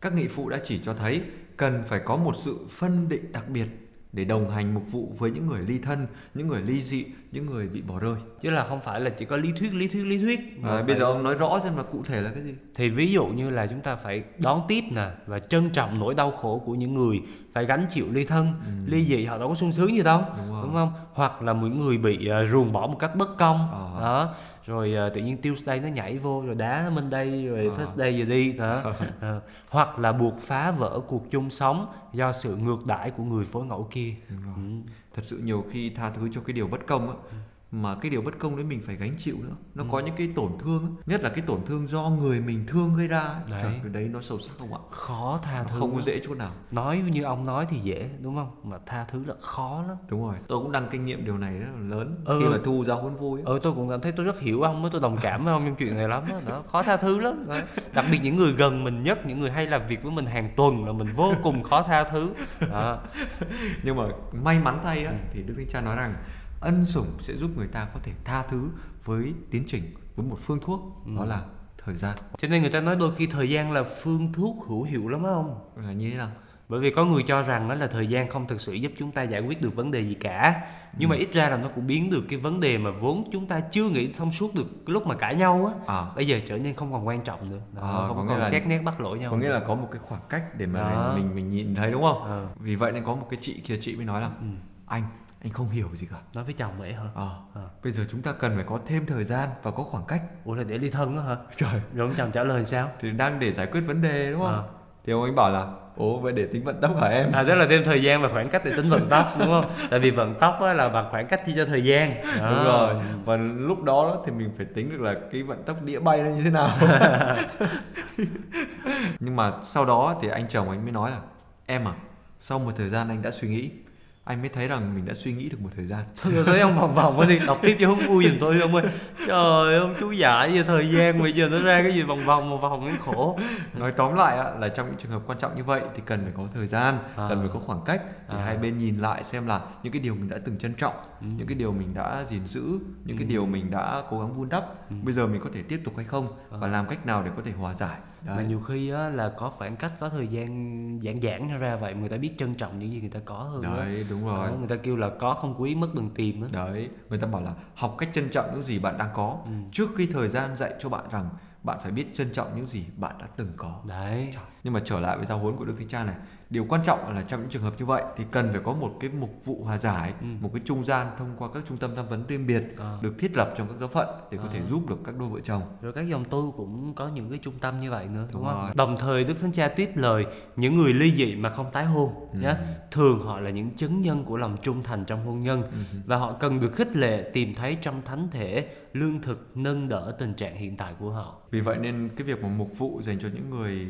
[SPEAKER 1] các nghị phụ đã chỉ cho thấy cần phải có một sự phân định đặc biệt để đồng hành mục vụ với những người ly thân những người ly dị những người bị bỏ rơi
[SPEAKER 4] chứ là không phải là chỉ có lý thuyết lý thuyết lý thuyết mà
[SPEAKER 1] à, bây giờ ông nói rõ xem là cụ thể là cái gì
[SPEAKER 4] thì ví dụ như là chúng ta phải đón tiếp nè và trân trọng nỗi đau khổ của những người phải gánh chịu ly thân ly dị họ đâu có sung sướng gì đâu
[SPEAKER 1] Ừ. Đúng rồi.
[SPEAKER 4] đúng không hoặc là những người bị uh, ruồng bỏ một cách bất công
[SPEAKER 1] Ờ.
[SPEAKER 4] đó rồi ờ, tự nhiên Tuesday nó nhảy vô rồi đá Monday rồi
[SPEAKER 1] Ờ.
[SPEAKER 4] first day giờ đi đó Ờ. hoặc là buộc phá vỡ cuộc chung sống do sự ngược đãi của người phối ngẫu kia ừ.
[SPEAKER 1] thật sự nhiều khi tha thứ cho cái điều bất công á mà cái điều bất công đấy mình phải gánh chịu nữa. Nó có những cái tổn thương nhất là cái tổn thương do người mình thương gây ra ấy.
[SPEAKER 4] Đấy.
[SPEAKER 1] Trời, cái đấy nó sâu sắc không ạ?
[SPEAKER 4] Khó tha
[SPEAKER 1] Nó
[SPEAKER 4] thứ
[SPEAKER 1] không có dễ chỗ nào.
[SPEAKER 4] Nói như ông nói thì dễ đúng không? Mà tha thứ là khó lắm.
[SPEAKER 1] Đúng rồi. Tôi cũng đăng kinh nghiệm điều này rất là lớn.
[SPEAKER 4] Ừ.
[SPEAKER 1] khi mà thu giáo huấn vui á.
[SPEAKER 4] ừ tôi cũng cảm thấy tôi rất hiểu ông tôi đồng cảm với ông trong chuyện này lắm á. Đó khó tha thứ lắm. Đó. đặc biệt những người gần mình nhất những người hay làm việc với mình hàng tuần là mình vô cùng khó tha thứ. Đó.
[SPEAKER 1] nhưng mà may mắn thay á, thì đức thánh cha nói rằng ân sủng sẽ giúp người ta có thể tha thứ với tiến trình với một phương thuốc đó là thời gian.
[SPEAKER 4] Cho nên người ta nói đôi khi thời gian là phương thuốc hữu hiệu lắm không?
[SPEAKER 1] Là như thế nào?
[SPEAKER 4] Bởi vì có người cho rằng đó là thời gian không thực sự giúp chúng ta giải quyết được vấn đề gì cả. Nhưng mà ít ra là nó cũng biến được cái vấn đề mà vốn chúng ta chưa nghĩ thông suốt được lúc mà cãi nhau á
[SPEAKER 1] à.
[SPEAKER 4] bây giờ trở nên không còn quan trọng nữa. Đó,
[SPEAKER 1] À,
[SPEAKER 4] không
[SPEAKER 1] nghĩa
[SPEAKER 4] còn
[SPEAKER 1] là-
[SPEAKER 4] xét nét bắt lỗi nhau
[SPEAKER 1] có nghĩa
[SPEAKER 4] nữa.
[SPEAKER 1] là có một cái khoảng cách để mà
[SPEAKER 4] Đó.
[SPEAKER 1] mình, mình nhìn thấy đúng không?
[SPEAKER 4] Ờ.
[SPEAKER 1] vì vậy nên có một cái chị kia chị mới nói là
[SPEAKER 4] Ừ.
[SPEAKER 1] anh anh không hiểu gì cả.
[SPEAKER 4] Nói với chồng vậy hả?
[SPEAKER 1] Ờ,
[SPEAKER 4] Ờ.
[SPEAKER 1] bây giờ chúng ta cần phải có thêm thời gian và có khoảng cách.
[SPEAKER 4] Ủa là để ly thân đó hả?
[SPEAKER 1] Trời.
[SPEAKER 4] Rồi ông chồng trả lời sao?
[SPEAKER 1] Thì đang để giải quyết vấn đề đúng không?
[SPEAKER 4] Ờ.
[SPEAKER 1] thì ông ấy bảo là ố vậy để tính vận tốc hả em?
[SPEAKER 4] À tức là thêm thời gian và khoảng cách để tính vận tốc đúng không? Tại vì vận tốc á, là bằng khoảng cách chia cho thời gian. Đó.
[SPEAKER 1] đúng rồi. Và lúc đó thì mình phải tính được là cái vận tốc đĩa bay nó như thế nào. Nhưng mà sau đó thì anh chồng anh mới nói là em à sau một thời gian anh đã suy nghĩ anh mới thấy rằng mình đã suy nghĩ được một thời gian
[SPEAKER 4] thôi rồi thấy ông vòng vòng đi đọc tiếp cho không vui giùm tôi ông ơi trời ơi ông chú giải về thời gian bây giờ nó ra cái gì vòng vòng một vòng nó khổ
[SPEAKER 1] nói tóm lại là trong những trường hợp quan trọng như vậy thì cần phải có thời gian
[SPEAKER 4] À.
[SPEAKER 1] cần phải có khoảng cách để
[SPEAKER 4] À.
[SPEAKER 1] hai bên nhìn lại xem là những cái điều mình đã từng trân trọng
[SPEAKER 4] Ừ.
[SPEAKER 1] những cái điều mình đã gìn giữ những cái
[SPEAKER 4] Ừ.
[SPEAKER 1] điều mình đã cố gắng vun đắp
[SPEAKER 4] Ừ.
[SPEAKER 1] bây giờ mình có thể tiếp tục hay không và
[SPEAKER 4] À.
[SPEAKER 1] làm cách nào để có thể hòa giải
[SPEAKER 4] mà
[SPEAKER 1] Đấy.
[SPEAKER 4] nhiều khi á, là có khoảng cách có thời gian giãn giãn ra vậy người ta biết trân trọng những gì người ta có hơn
[SPEAKER 1] đấy đúng rồi.
[SPEAKER 4] Đó, người ta kêu là có không quý mất đừng tìm á.
[SPEAKER 1] Đấy người ta bảo là học cách trân trọng những gì bạn đang có.
[SPEAKER 4] Ừ.
[SPEAKER 1] trước khi thời gian dạy cho bạn rằng bạn phải biết trân trọng những gì bạn đã từng có.
[SPEAKER 4] Đấy.
[SPEAKER 1] Nhưng mà trở lại với giáo huấn của đức thánh cha này điều quan trọng là trong những trường hợp như vậy thì cần phải có một cái mục vụ hòa giải
[SPEAKER 4] Ừ.
[SPEAKER 1] một cái trung gian thông qua các trung tâm tham vấn riêng biệt
[SPEAKER 4] À.
[SPEAKER 1] được thiết lập trong các giáo phận để có
[SPEAKER 4] À.
[SPEAKER 1] thể giúp được các đôi vợ chồng
[SPEAKER 4] rồi các dòng tu cũng có những cái trung tâm như vậy nữa đúng,
[SPEAKER 1] Đúng
[SPEAKER 4] không
[SPEAKER 1] rồi.
[SPEAKER 4] đồng thời đức thánh cha tiếp lời những người ly dị mà không tái hôn
[SPEAKER 1] Ừ.
[SPEAKER 4] nhé thường họ là những chứng nhân của lòng trung thành trong hôn nhân
[SPEAKER 1] Ừ.
[SPEAKER 4] và họ cần được khích lệ tìm thấy trong thánh thể lương thực nâng đỡ tình trạng hiện tại của họ
[SPEAKER 1] vì vậy nên cái việc mà mục vụ dành cho những người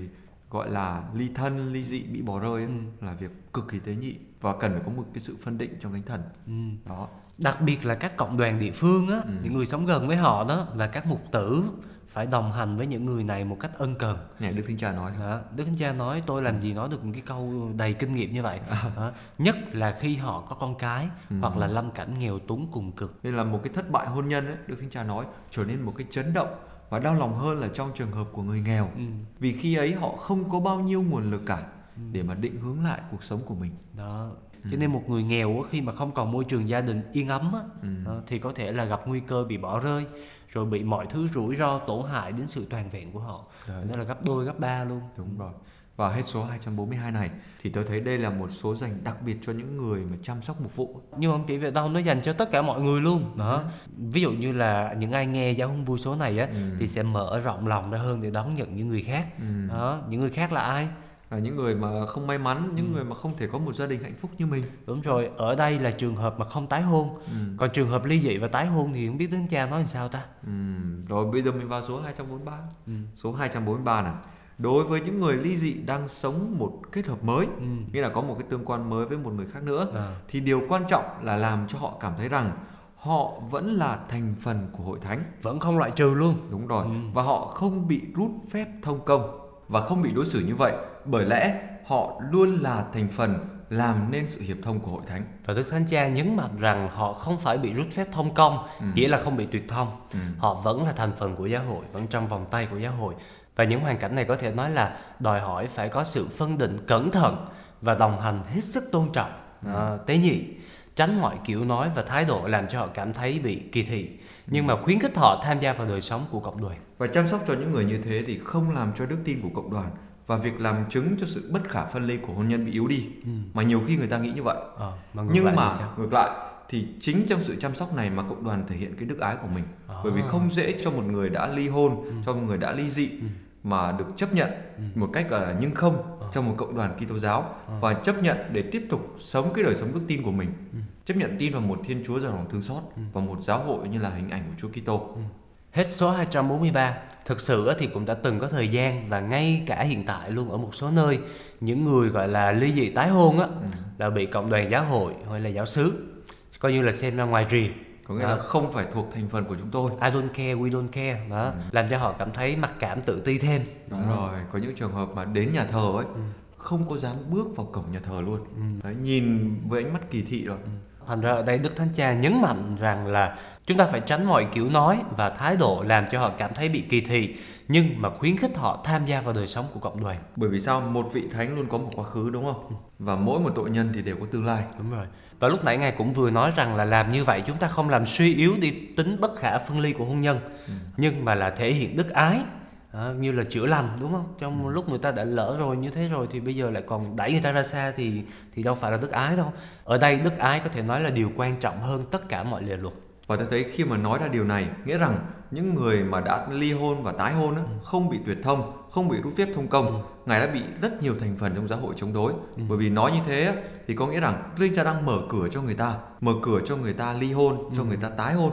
[SPEAKER 1] gọi là ly thân ly dị bị bỏ rơi ấy,
[SPEAKER 4] Ừ.
[SPEAKER 1] là việc cực kỳ tế nhị và cần phải có một cái sự phân định trong thánh thần
[SPEAKER 4] ừ.
[SPEAKER 1] đó
[SPEAKER 4] đặc biệt là các cộng đoàn địa phương á
[SPEAKER 1] Ừ.
[SPEAKER 4] những người sống gần với họ đó và các mục tử phải đồng hành với những người này một cách ân cần
[SPEAKER 1] này đức thánh cha nói
[SPEAKER 4] Đó. Đức Thánh Cha nói tôi làm gì nói được một cái câu đầy kinh nghiệm như vậy Đó. Nhất là khi họ có con cái
[SPEAKER 1] Ừ.
[SPEAKER 4] Hoặc là lâm cảnh nghèo túng cùng cực
[SPEAKER 1] nên là một cái thất bại hôn nhân ấy, đức thánh cha nói trở nên một cái chấn động và đau lòng hơn là trong trường hợp của người nghèo
[SPEAKER 4] ừ.
[SPEAKER 1] vì khi ấy họ không có bao nhiêu nguồn lực cả
[SPEAKER 4] Ừ.
[SPEAKER 1] để mà định hướng lại cuộc sống của mình
[SPEAKER 4] Đó
[SPEAKER 1] Ừ.
[SPEAKER 4] Cho nên một người nghèo khi mà không còn môi trường gia đình yên ấm
[SPEAKER 1] Ừ.
[SPEAKER 4] đó, Thì có thể là gặp nguy cơ bị bỏ rơi Rồi bị mọi thứ rủi ro tổn hại đến sự toàn vẹn của họ
[SPEAKER 1] Đấy.
[SPEAKER 4] Đó là gấp đôi gấp ba luôn
[SPEAKER 1] đúng rồi và hết số 242 này thì tôi thấy đây là một số dành đặc biệt cho những người mà chăm sóc mục vụ
[SPEAKER 4] nhưng mà không chỉ vậy đâu nó dành cho tất cả mọi người luôn đó
[SPEAKER 1] Ừ.
[SPEAKER 4] ví dụ như là những ai nghe giáo huấn vui số này á
[SPEAKER 1] Ừ.
[SPEAKER 4] thì sẽ mở rộng lòng ra hơn để đón nhận những người khác
[SPEAKER 1] Ừ.
[SPEAKER 4] đó những người khác là ai
[SPEAKER 1] là những người mà không may mắn những
[SPEAKER 4] Ừ.
[SPEAKER 1] người mà không thể có một gia đình hạnh phúc như mình
[SPEAKER 4] đúng rồi ở đây là trường hợp mà không tái hôn
[SPEAKER 1] ừ.
[SPEAKER 4] còn trường hợp ly dị và tái hôn thì không biết tướng cha nói làm sao ta
[SPEAKER 1] Ừ. rồi bây giờ mình vào số 243
[SPEAKER 4] ừ.
[SPEAKER 1] số 243 này đối với những người ly dị đang sống một kết hợp mới
[SPEAKER 4] Ừ.
[SPEAKER 1] nghĩa là có một cái tương quan mới với một người khác nữa
[SPEAKER 4] À.
[SPEAKER 1] thì điều quan trọng là làm cho họ cảm thấy rằng họ vẫn là thành phần của hội thánh
[SPEAKER 4] vẫn không loại trừ luôn
[SPEAKER 1] đúng rồi
[SPEAKER 4] Ừ.
[SPEAKER 1] và họ không bị rút phép thông công và không bị đối xử như vậy bởi lẽ họ luôn là thành phần làm nên sự hiệp thông của hội thánh
[SPEAKER 4] và đức thánh cha nhấn mạnh rằng họ không phải bị rút phép thông công
[SPEAKER 1] Ừ.
[SPEAKER 4] nghĩa là không bị tuyệt thông
[SPEAKER 1] ừ.
[SPEAKER 4] họ vẫn là thành phần của giáo hội vẫn trong vòng tay của giáo hội và những hoàn cảnh này có thể nói là đòi hỏi phải có sự phân định cẩn thận và đồng hành hết sức tôn trọng. À, tế nhị tránh mọi kiểu nói và thái độ làm cho họ cảm thấy bị kỳ thị. Nhưng mà khuyến khích họ tham gia vào đời sống của cộng đoàn.
[SPEAKER 1] Và chăm sóc cho những người như thế thì không làm cho đức tin của cộng đoàn và việc làm chứng cho sự bất khả phân ly của hôn nhân bị yếu đi.
[SPEAKER 4] Ừ.
[SPEAKER 1] mà nhiều khi người ta nghĩ như vậy.
[SPEAKER 4] Ờ, mà
[SPEAKER 1] nhưng mà ngược lại thì chính trong sự chăm sóc này mà cộng đoàn thể hiện cái đức ái của mình.
[SPEAKER 4] À.
[SPEAKER 1] bởi vì không dễ cho một người đã ly hôn
[SPEAKER 4] Ừ.
[SPEAKER 1] cho một người đã ly dị.
[SPEAKER 4] Ừ.
[SPEAKER 1] mà được chấp nhận
[SPEAKER 4] Ừ.
[SPEAKER 1] một cách gọi là nhưng không
[SPEAKER 4] Ờ.
[SPEAKER 1] trong một cộng đoàn Kitô giáo
[SPEAKER 4] Ờ.
[SPEAKER 1] và chấp nhận để tiếp tục sống cái đời sống đức tin của mình
[SPEAKER 4] Ừ.
[SPEAKER 1] chấp nhận tin vào một Thiên Chúa giàu lòng thương xót
[SPEAKER 4] Ừ.
[SPEAKER 1] và một giáo hội như là hình ảnh của Chúa Kitô
[SPEAKER 4] Hết số 243, thực sự thì cũng đã từng có thời gian và ngay cả hiện tại luôn ở một số nơi những người gọi là ly dị tái hôn á
[SPEAKER 1] Ừ.
[SPEAKER 4] là bị cộng đoàn giáo hội hay là giáo xứ coi như là xem ra ngoài rìa
[SPEAKER 1] có nghĩa
[SPEAKER 4] Đó.
[SPEAKER 1] là không phải thuộc thành phần của chúng tôi
[SPEAKER 4] I don't care, we don't care đó
[SPEAKER 1] Ừ.
[SPEAKER 4] làm cho họ cảm thấy mặc cảm tự ti thêm
[SPEAKER 1] đúng
[SPEAKER 4] Đó.
[SPEAKER 1] rồi có những trường hợp mà đến nhà thờ ấy
[SPEAKER 4] Ừ.
[SPEAKER 1] không có dám bước vào cổng nhà thờ luôn
[SPEAKER 4] Ừ.
[SPEAKER 1] Đấy, nhìn với ánh mắt kỳ thị rồi
[SPEAKER 4] Thành ra ở đây Đức Thánh Cha nhấn mạnh rằng là chúng ta phải tránh mọi kiểu nói và thái độ làm cho họ cảm thấy bị kỳ thị nhưng mà khuyến khích họ tham gia vào đời sống của cộng đoàn.
[SPEAKER 1] bởi vì sao một vị thánh luôn có một quá khứ đúng không và mỗi một tội nhân thì đều có tương lai
[SPEAKER 4] Đúng rồi. Và lúc nãy ngài cũng vừa nói rằng là làm như vậy chúng ta không làm suy yếu đi tính bất khả phân ly của hôn nhân,
[SPEAKER 1] Ừ.
[SPEAKER 4] nhưng mà là thể hiện đức ái. Đó, như là chữa lành đúng không? Trong lúc người ta đã lỡ rồi như thế rồi thì bây giờ lại còn đẩy người ta ra xa thì thì đâu phải là đức ái đâu. Ở đây đức ái có thể nói là điều quan trọng hơn tất cả mọi lề luật.
[SPEAKER 1] và tôi thấy khi mà nói ra điều này nghĩa rằng những người mà đã ly hôn và tái hôn á, không bị tuyệt thông không bị rút phép thông công ngài đã bị rất nhiều thành phần trong giáo hội chống đối. Bởi vì nói như thế á, thì có nghĩa rằng Đức Cha đang mở cửa cho người ta mở cửa cho người ta ly hôn cho người ta tái hôn.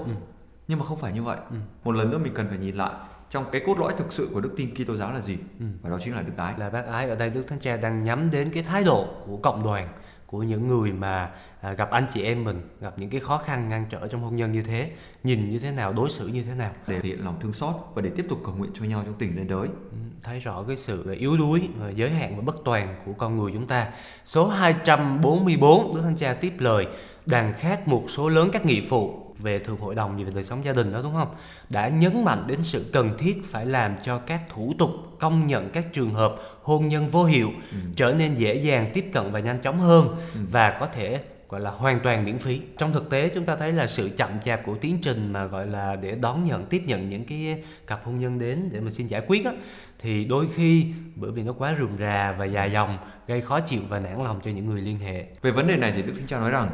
[SPEAKER 1] Nhưng mà không phải như vậy. Một lần nữa mình cần phải nhìn lại trong cái cốt lõi thực sự của đức tin Kitô giáo là gì? Và đó chính là đức ái.
[SPEAKER 4] Là bác ái ở đây Đức Thánh Cha đang nhắm đến cái thái độ của cộng đoàn của những người mà à, gặp anh chị em mình gặp những cái khó khăn ngăn trở trong hôn nhân như thế nhìn như thế nào đối xử như thế nào?
[SPEAKER 1] Để thể hiện lòng thương xót và để tiếp tục cầu nguyện cho nhau trong tình lên đới
[SPEAKER 4] Ừ, thấy rõ cái sự yếu đuối và giới hạn và bất toàn của con người chúng ta. Số 244 Đức Thánh Cha tiếp lời đàn khác một số lớn các nghị phụ về thường hội đồng về đời sống gia đình đó đúng không? Đã nhấn mạnh đến sự cần thiết phải làm cho các thủ tục công nhận các trường hợp hôn nhân vô hiệu trở nên dễ dàng tiếp cận và nhanh chóng hơn và có thể gọi là hoàn toàn miễn phí. Trong thực tế chúng ta thấy là sự chậm chạp của tiến trình mà gọi là để đón nhận tiếp nhận những cái cặp hôn nhân đến để mà xin giải quyết á thì đôi khi bởi vì nó quá rườm rà và dài dòng gây khó chịu và nản lòng cho những người liên hệ.
[SPEAKER 1] về vấn đề này thì đức thánh cha nói rằng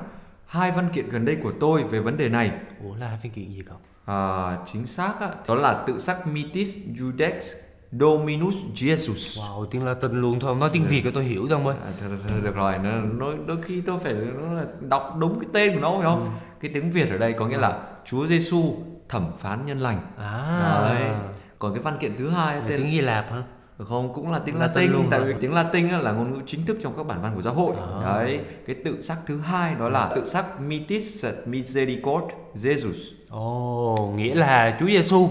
[SPEAKER 1] hai văn kiện gần đây của tôi về vấn đề này
[SPEAKER 4] Ủa là phiên kiện gì cậu?
[SPEAKER 1] à, chính xác á, đó là tự sắc Mitis Judex Dominus Jesus
[SPEAKER 4] Wow, tiếng Latin luôn thôi, nói tiếng Việt cho tôi hiểu ơi.
[SPEAKER 1] À, thôi, thôi, được rồi, nó, nó, đôi khi tôi phải nó là đọc đúng cái tên của nó phải không? Cái tiếng Việt ở đây có nghĩa là Chúa Giêsu thẩm phán nhân lành.
[SPEAKER 4] À,
[SPEAKER 1] Đấy. Còn cái văn kiện thứ hai tên
[SPEAKER 4] tiếng Hy Lạp hả?
[SPEAKER 1] Không cũng là tiếng
[SPEAKER 4] Latin
[SPEAKER 1] Latin,
[SPEAKER 4] luôn
[SPEAKER 1] tại vì tiếng Latin á, là ngôn ngữ chính thức trong các bản văn của giáo hội.
[SPEAKER 4] À.
[SPEAKER 1] Đấy, cái tự sắc thứ hai đó là tự sắc Mitis Misericord Jesus.
[SPEAKER 4] Ồ, nghĩa là Chúa Giêsu.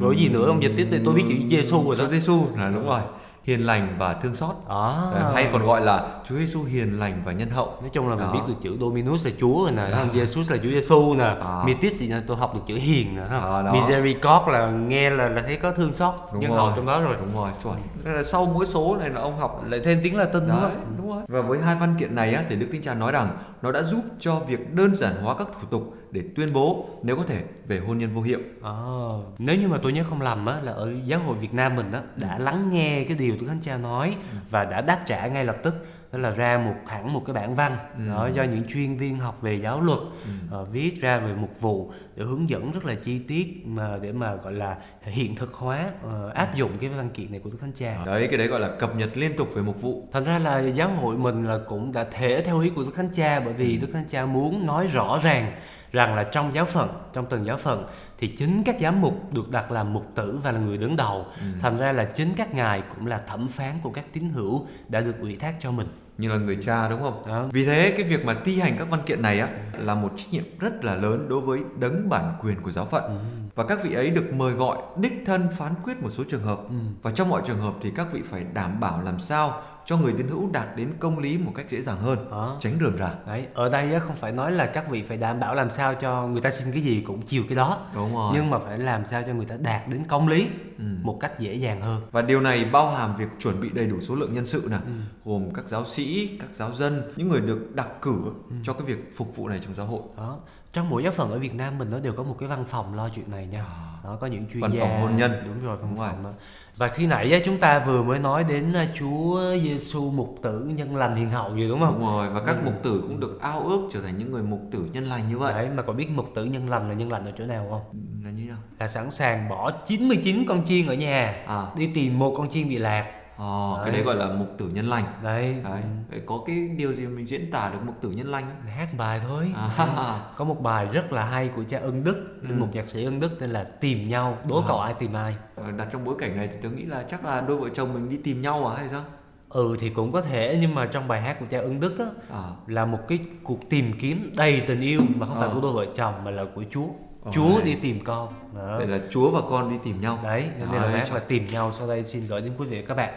[SPEAKER 4] Rồi gì nữa ông dịch tiếp đây tôi biết chữ Giêsu rồi đó.
[SPEAKER 1] Chúa Giêsu là đúng rồi. Hiền lành và thương xót.
[SPEAKER 4] À.
[SPEAKER 1] Đấy, hay còn gọi là Chúa Giêsu hiền lành và nhân hậu.
[SPEAKER 4] Nói chung là mình
[SPEAKER 1] Đó.
[SPEAKER 4] biết được chữ Dominus là Chúa rồi nè, à. Jesus là Chúa Giêsu nè,
[SPEAKER 1] À.
[SPEAKER 4] Mitis thì là tôi học được chữ hiền nè,
[SPEAKER 1] À.
[SPEAKER 4] Misericord là nghe là là thấy có thương xót,
[SPEAKER 1] Đúng
[SPEAKER 4] nhân
[SPEAKER 1] rồi.
[SPEAKER 4] hậu trong đó rồi.
[SPEAKER 1] Đúng rồi, chuẩn. Là sau mỗi số này là ông học
[SPEAKER 4] Lại thêm tiếng Latin đúng
[SPEAKER 1] Đấy,
[SPEAKER 4] không?
[SPEAKER 1] đúng rồi. Và với hai văn kiện này á, thì Đức Thánh Cha nói rằng nó đã giúp cho việc đơn giản hóa các thủ tục để tuyên bố nếu có thể về hôn nhân vô hiệu.
[SPEAKER 4] À, nếu như mà tôi nhớ không lầm á là ở giáo hội Việt Nam mình á đã lắng nghe cái điều Đức Thánh Cha nói và đã đáp trả ngay lập tức. Đó là ra một hẳn một cái bản văn đó do những chuyên viên học về giáo luật ờ, viết ra về mục vụ để hướng dẫn rất là chi tiết mà để mà gọi là hiện thực hóa ờ, áp dụng cái văn kiện này của Đức Thánh Cha.
[SPEAKER 1] Đấy, cái đấy gọi là cập nhật liên tục về mục vụ.
[SPEAKER 4] Thành ra là giáo hội mình là cũng đã thể theo ý của Đức Thánh Cha bởi vì Đức Thánh Cha muốn nói rõ ràng rằng là trong giáo phận, trong từng giáo phận thì chính các giám mục được đặt làm mục tử và là người đứng đầu. Thành ra là chính các ngài cũng là thẩm phán của các tín hữu đã được ủy thác cho mình.
[SPEAKER 1] như là người cha đúng không?
[SPEAKER 4] Đó.
[SPEAKER 1] Vì thế cái việc mà thi hành các văn kiện này á là một trách nhiệm rất là lớn đối với đấng bản quyền của giáo phận. Và các vị ấy được mời gọi đích thân phán quyết một số trường hợp. Và trong mọi trường hợp thì các vị phải đảm bảo làm sao cho người tín hữu đạt đến công lý một cách dễ dàng hơn,
[SPEAKER 4] Đó.
[SPEAKER 1] tránh rườm rà.
[SPEAKER 4] Đấy, ở đây không phải nói là các vị phải đảm bảo làm sao cho người ta xin cái gì cũng chiều cái đó.
[SPEAKER 1] Đúng rồi.
[SPEAKER 4] Nhưng mà phải làm sao cho người ta đạt đến công lý
[SPEAKER 1] Ừ.
[SPEAKER 4] một cách dễ dàng hơn.
[SPEAKER 1] Và điều này bao hàm việc chuẩn bị đầy đủ số lượng nhân sự nè, gồm các giáo sĩ, các giáo dân, những người được đặc cử cho cái việc phục vụ này trong giáo hội.
[SPEAKER 4] đó trong mỗi giáo phận ở Việt Nam mình nó đều có một cái văn phòng lo chuyện này nha đó có những chuyên
[SPEAKER 1] À. Văn
[SPEAKER 4] gia
[SPEAKER 1] phòng hôn nhân.
[SPEAKER 4] đúng rồi văn phòng đó. và khi nãy chúng ta vừa mới nói đến à, Chúa Giêsu mục tử nhân lành hiền hậu gì đúng không
[SPEAKER 1] Đúng rồi, và các mục tử cũng được ao ước trở thành những người mục tử nhân lành như vậy.
[SPEAKER 4] đấy mà có biết mục tử nhân lành là nhân lành ở chỗ nào không
[SPEAKER 1] Là như nào?
[SPEAKER 4] là sẵn sàng bỏ 99 con chiên ở nhà
[SPEAKER 1] À.
[SPEAKER 4] đi tìm một con chiên bị lạc
[SPEAKER 1] Ờ, cái
[SPEAKER 4] Đấy.
[SPEAKER 1] đấy gọi là mục tử nhân lành.
[SPEAKER 4] đấy
[SPEAKER 1] Đấy. Vậy có cái điều gì mình diễn tả được mục tử nhân lành không?
[SPEAKER 4] hát bài thôi
[SPEAKER 1] À.
[SPEAKER 4] có một bài rất là hay của cha Ân Đức
[SPEAKER 1] Ừ.
[SPEAKER 4] một nhạc sĩ Ân Đức tên là tìm nhau đố cậu ai tìm ai
[SPEAKER 1] Ờ, Đặt trong bối cảnh này thì tôi nghĩ là chắc là đôi vợ chồng mình đi tìm nhau à hay sao?
[SPEAKER 4] ừ thì cũng có thể nhưng mà trong bài hát của cha Ân Đức á
[SPEAKER 1] À.
[SPEAKER 4] là một cái cuộc tìm kiếm đầy tình yêu mà không phải
[SPEAKER 1] Ờ.
[SPEAKER 4] của đôi vợ chồng mà là của Chúa. Chúa đi tìm con. Đó.
[SPEAKER 1] Đây là Chúa và con đi tìm nhau.
[SPEAKER 4] Đấy, cho nên là
[SPEAKER 1] Đấy,
[SPEAKER 4] bác là tìm nhau sau đây xin gửi đến quý vị và các bạn.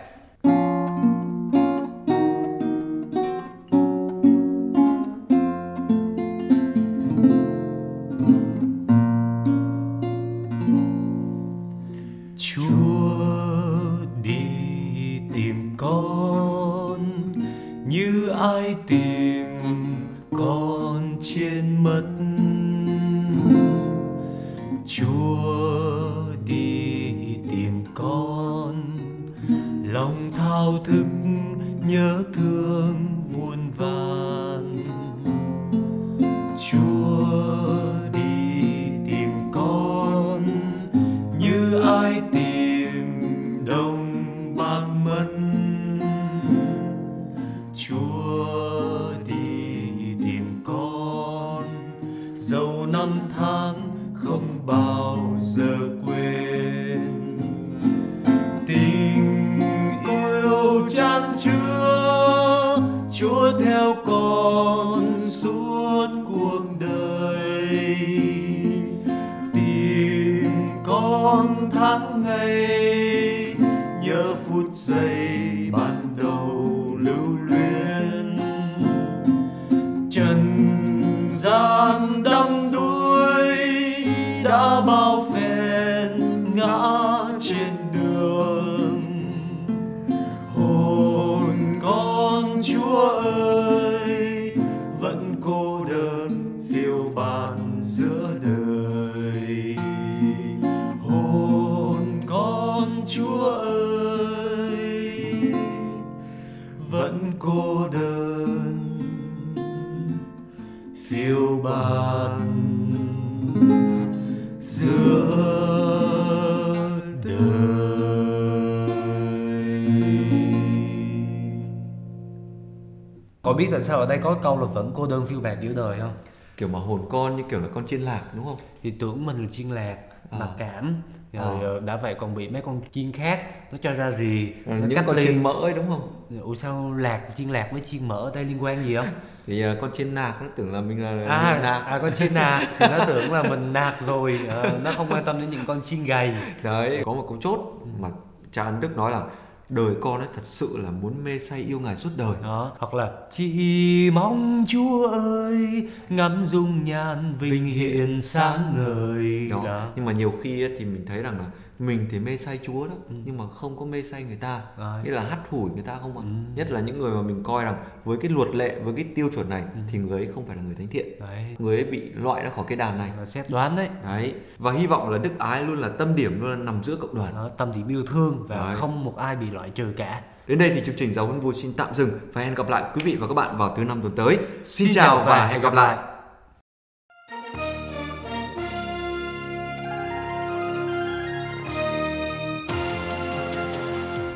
[SPEAKER 4] Sao ở đây có câu là vẫn cô đơn phiêu bạt giữa đời không?
[SPEAKER 1] kiểu mà hồn con như kiểu là con chiên lạc đúng không
[SPEAKER 4] Thì tưởng mình là chiên lạc,
[SPEAKER 1] À.
[SPEAKER 4] mặc cảm Rồi
[SPEAKER 1] À.
[SPEAKER 4] ờ, đã vậy còn bị mấy con chiên khác Nó cho ra rì, nó
[SPEAKER 1] những con
[SPEAKER 4] ly
[SPEAKER 1] chiên mỡ ấy đúng không
[SPEAKER 4] Ủa sao lạc, chiên lạc với chiên mỡ ở đây liên quan gì không?
[SPEAKER 1] thì à, con chiên nạc nó tưởng là mình là
[SPEAKER 4] à,
[SPEAKER 1] nạc
[SPEAKER 4] à con chiên nạc thì nó tưởng là mình nạc rồi Ờ, nó không quan tâm đến những con chiên gầy
[SPEAKER 1] đấy có một câu chốt mà cha ân đức nói là đời con ấy thật sự là muốn mê say yêu ngài suốt đời
[SPEAKER 4] đó hoặc là chỉ mong chúa ơi ngắm dung nhan vinh hiển sáng ngời
[SPEAKER 1] đó.
[SPEAKER 4] đó
[SPEAKER 1] nhưng mà nhiều khi ấy, thì mình thấy rằng là mình thì mê say chúa đó nhưng mà không có mê say người ta
[SPEAKER 4] Đấy.
[SPEAKER 1] nghĩa là hắt hủi người ta không ạ
[SPEAKER 4] Ừ.
[SPEAKER 1] nhất là những người mà mình coi rằng với cái luật lệ với cái tiêu chuẩn này thì người ấy không phải là người thánh thiện
[SPEAKER 4] đấy
[SPEAKER 1] người ấy bị loại ra khỏi cái đàn này
[SPEAKER 4] là xét đoán đấy
[SPEAKER 1] đấy và hy vọng là đức ái luôn là tâm điểm luôn là nằm giữa cộng đoàn
[SPEAKER 4] đó, tâm điểm yêu thương và
[SPEAKER 1] Đấy.
[SPEAKER 4] không một ai bị loại trừ cả
[SPEAKER 1] Đến đây thì chương trình Giáo huấn vui xin tạm dừng và hẹn gặp lại quý vị và các bạn vào thứ năm tuần tới. Xin,
[SPEAKER 4] Xin
[SPEAKER 1] chào và hẹn
[SPEAKER 4] gặp
[SPEAKER 1] lại.
[SPEAKER 4] lại.